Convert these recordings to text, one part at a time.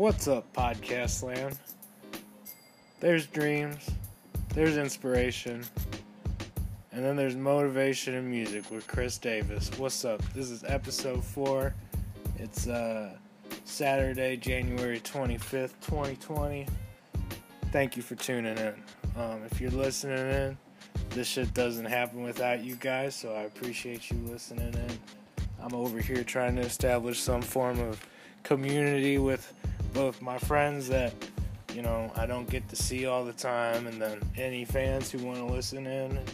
What's up, podcast land? There's dreams, there's inspiration, and then there's motivation and music with Chris Davis. What's up? This is episode four. It's uh, Saturday, January 25th, 2020. Thank you for tuning in. Um, if you're listening in, this shit doesn't happen without you guys, so I appreciate you listening in. I'm over here trying to establish some form of community with both my friends that you know I don't get to see all the time, and then any fans who want to listen in and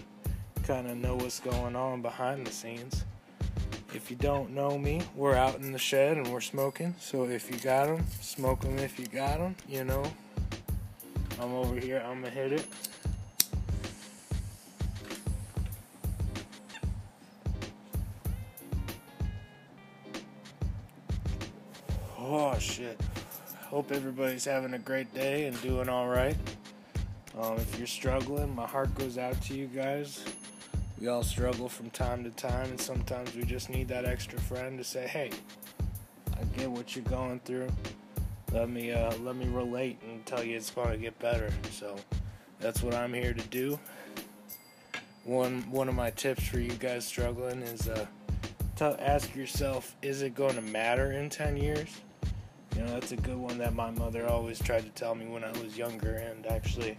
kind of know what's going on behind the scenes. If you don't know me, we're out in the shed and we're smoking. So if you got them, smoke them if you got them. You know, I'm over here. I'm gonna hit it. Oh shit. Hope everybody's having a great day and doing all right. Um, if you're struggling, my heart goes out to you guys. We all struggle from time to time, and sometimes we just need that extra friend to say, "Hey, I get what you're going through. Let me uh, let me relate and tell you it's going to get better." So that's what I'm here to do. One one of my tips for you guys struggling is uh, to ask yourself, "Is it going to matter in 10 years?" You know, that's a good one that my mother always tried to tell me when I was younger, and actually,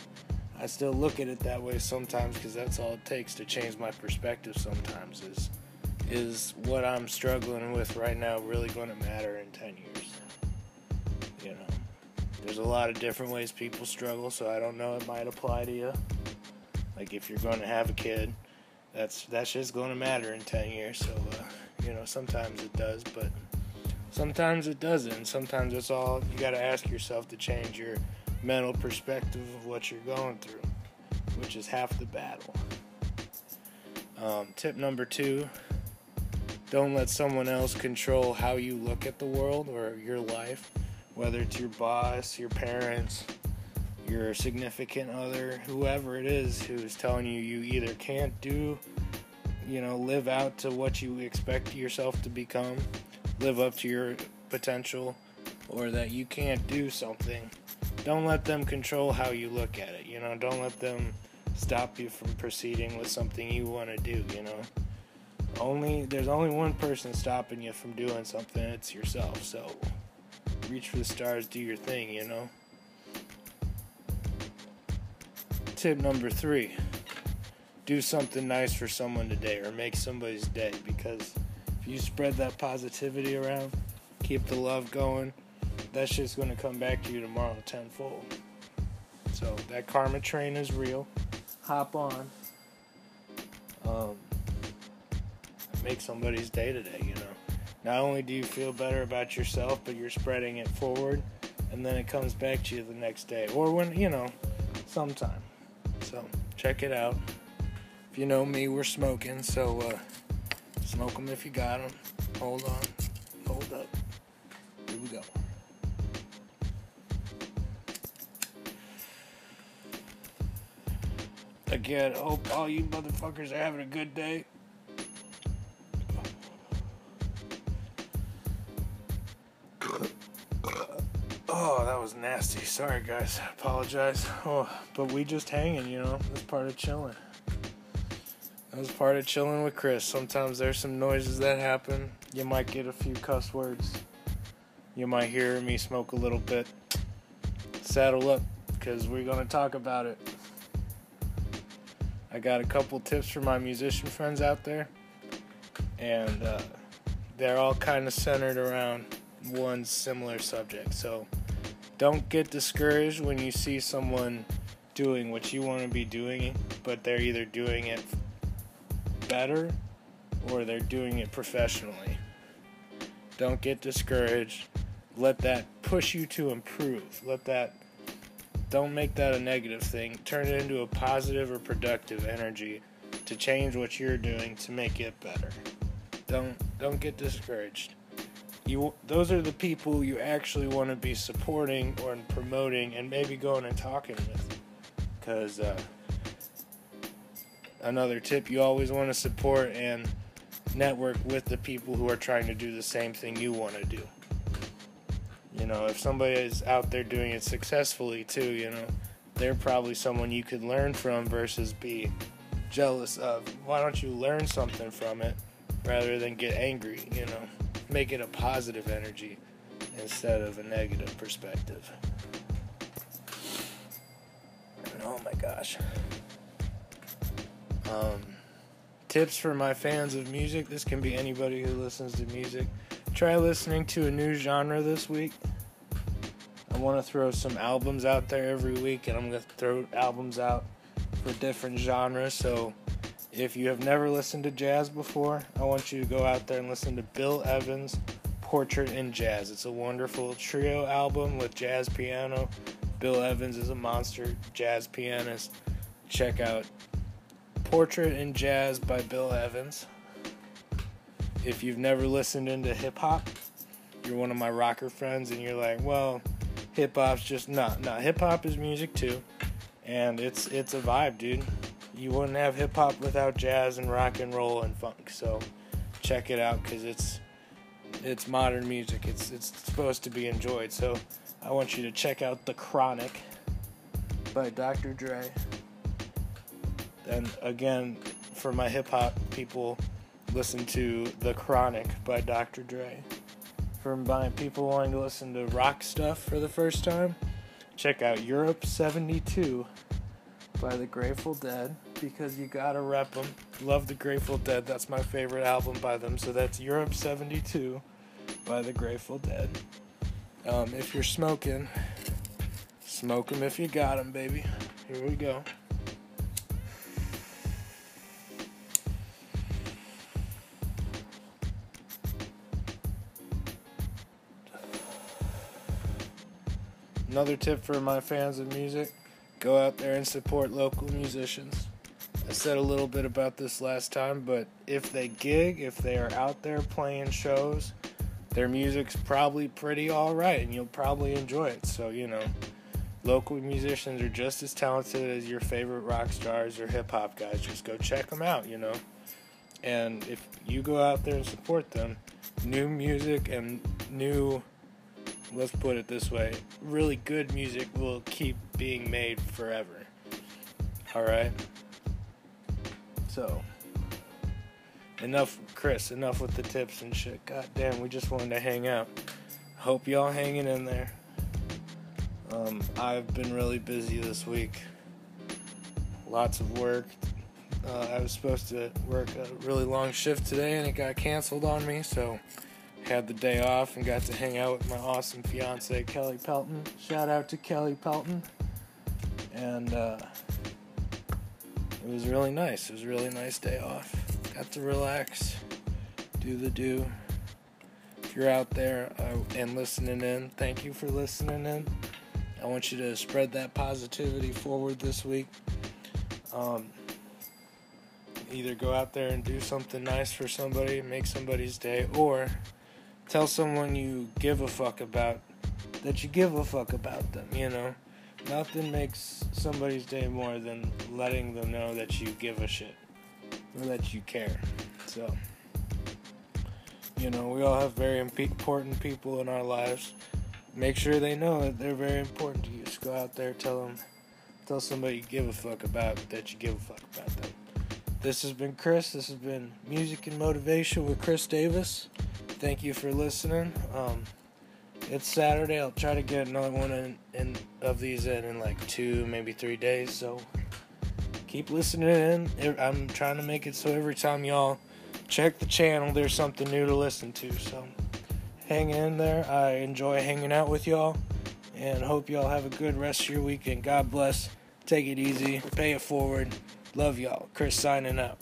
I still look at it that way sometimes because that's all it takes to change my perspective. Sometimes is is what I'm struggling with right now really going to matter in 10 years? You know, there's a lot of different ways people struggle, so I don't know. It might apply to you. Like if you're going to have a kid, that's that's just going to matter in 10 years. So uh, you know, sometimes it does, but sometimes it doesn't. Sometimes it's all you got to ask yourself to change your mental perspective of what you're going through, which is half the battle. Um, tip number two don't let someone else control how you look at the world or your life, whether it's your boss, your parents, your significant other, whoever it is who's telling you you either can't do, you know, live out to what you expect yourself to become, live up to your potential, or that you can't do something. Don't let them control how you look at it, you know, don't let them stop you from proceeding with something you want to do, you know. Only there's only one person stopping you from doing something, it's yourself. So reach for the stars, do your thing, you know. Tip number 3. Do something nice for someone today or make somebody's day because you spread that positivity around, keep the love going, that shit's to come back to you tomorrow tenfold. So that karma train is real. Hop on. Um, make somebody's day today, you know. Not only do you feel better about yourself, but you're spreading it forward, and then it comes back to you the next day, or when, you know, sometime. So, check it out. If you know me, we're smoking, so uh, smoke them if you got them. Hold on. Hold up. Here we go. Again, hope all you motherfuckers are having a good day. Oh, that was nasty. Sorry, guys. Apologize. Oh, but we just hanging, you know. That's part of chilling. Was part of chilling with Chris. Sometimes there's some noises that happen. You might get a few cuss words. You might hear me smoke a little bit. Saddle up, because we're going to talk about it. I got a couple tips for my musician friends out there. And uh, they're all kind of centered around one similar subject. So don't get discouraged when you see someone doing what you want to be doing, but they're either doing it better or they're doing it professionally. Don't get discouraged. Let that push you to improve. Let that don't make that a negative thing. Turn it into a positive or productive energy to change what you're doing to make it better. Don't don't get discouraged you those are the people you actually want to be supporting or promoting and maybe going and talking with because uh, another tip you always want to support and network with the people who are trying to do the same thing you want to do You know, if somebody is out there doing it successfully too, you know, they're probably someone you could learn from versus be jealous of. Why don't you learn something from it rather than get angry, you know? Make it a positive energy instead of a negative perspective. And oh my gosh. Um, tips for my fans of music. This can be anybody who listens to music. Try listening to a new genre this week. I want to throw some albums out there every week, and I'm going to throw albums out for different genres. So if you have never listened to jazz before, I want you to go out there and listen to Bill Evans' Portrait in Jazz. It's a wonderful trio album with jazz piano. Bill Evans is a monster jazz pianist. Check out Portrait in Jazz by Bill Evans. If you've never listened into hip hop, you're one of my rocker friends and you're like, well, hip hop's just not not hip hop is music too. And it's it's a vibe, dude. You wouldn't have hip hop without jazz and rock and roll and funk. So check it out cuz it's it's modern music. It's it's supposed to be enjoyed. So I want you to check out The Chronic by Dr. Dre. And again, for my hip hop people, listen to The Chronic by Dr. Dre. For my people wanting to listen to rock stuff for the first time, check out Europe 72 by the Grateful Dead because you gotta rep them. Love the Grateful Dead. That's my favorite album by them. So that's Europe 72 by the Grateful Dead. Um, if you're smoking, smoke them if you got them, baby. Here we go. Another tip for my fans of music go out there and support local musicians. I said a little bit about this last time, but if they gig, if they are out there playing shows, their music's probably pretty alright and you'll probably enjoy it. So, you know, local musicians are just as talented as your favorite rock stars or hip hop guys. Just go check them out, you know. And if you go out there and support them, new music and new let's put it this way really good music will keep being made forever. Alright? So, enough, Chris, enough with the tips and shit. God damn, we just wanted to hang out. Hope y'all hanging in there. Um, I've been really busy this week. Lots of work. Uh, I was supposed to work a really long shift today and it got canceled on me, so had the day off and got to hang out with my awesome fiance Kelly Pelton. Shout out to Kelly Pelton. And uh, it was really nice. It was a really nice day off. Got to relax, do the do. If you're out there uh, and listening in, thank you for listening in. I want you to spread that positivity forward this week. Um, either go out there and do something nice for somebody, make somebody's day, or tell someone you give a fuck about that you give a fuck about them, you know? Nothing makes somebody's day more than letting them know that you give a shit or that you care. So, you know, we all have very important people in our lives. Make sure they know that they're very important to you. Just go out there, tell them, tell somebody you give a fuck about that you give a fuck about them. This has been Chris. This has been Music and Motivation with Chris Davis thank you for listening. Um, it's Saturday. I'll try to get another one in, in of these in in like two, maybe three days. So keep listening in. I'm trying to make it so every time y'all check the channel, there's something new to listen to. So hang in there. I enjoy hanging out with y'all, and hope y'all have a good rest of your weekend. God bless. Take it easy. Pay it forward. Love y'all. Chris signing out.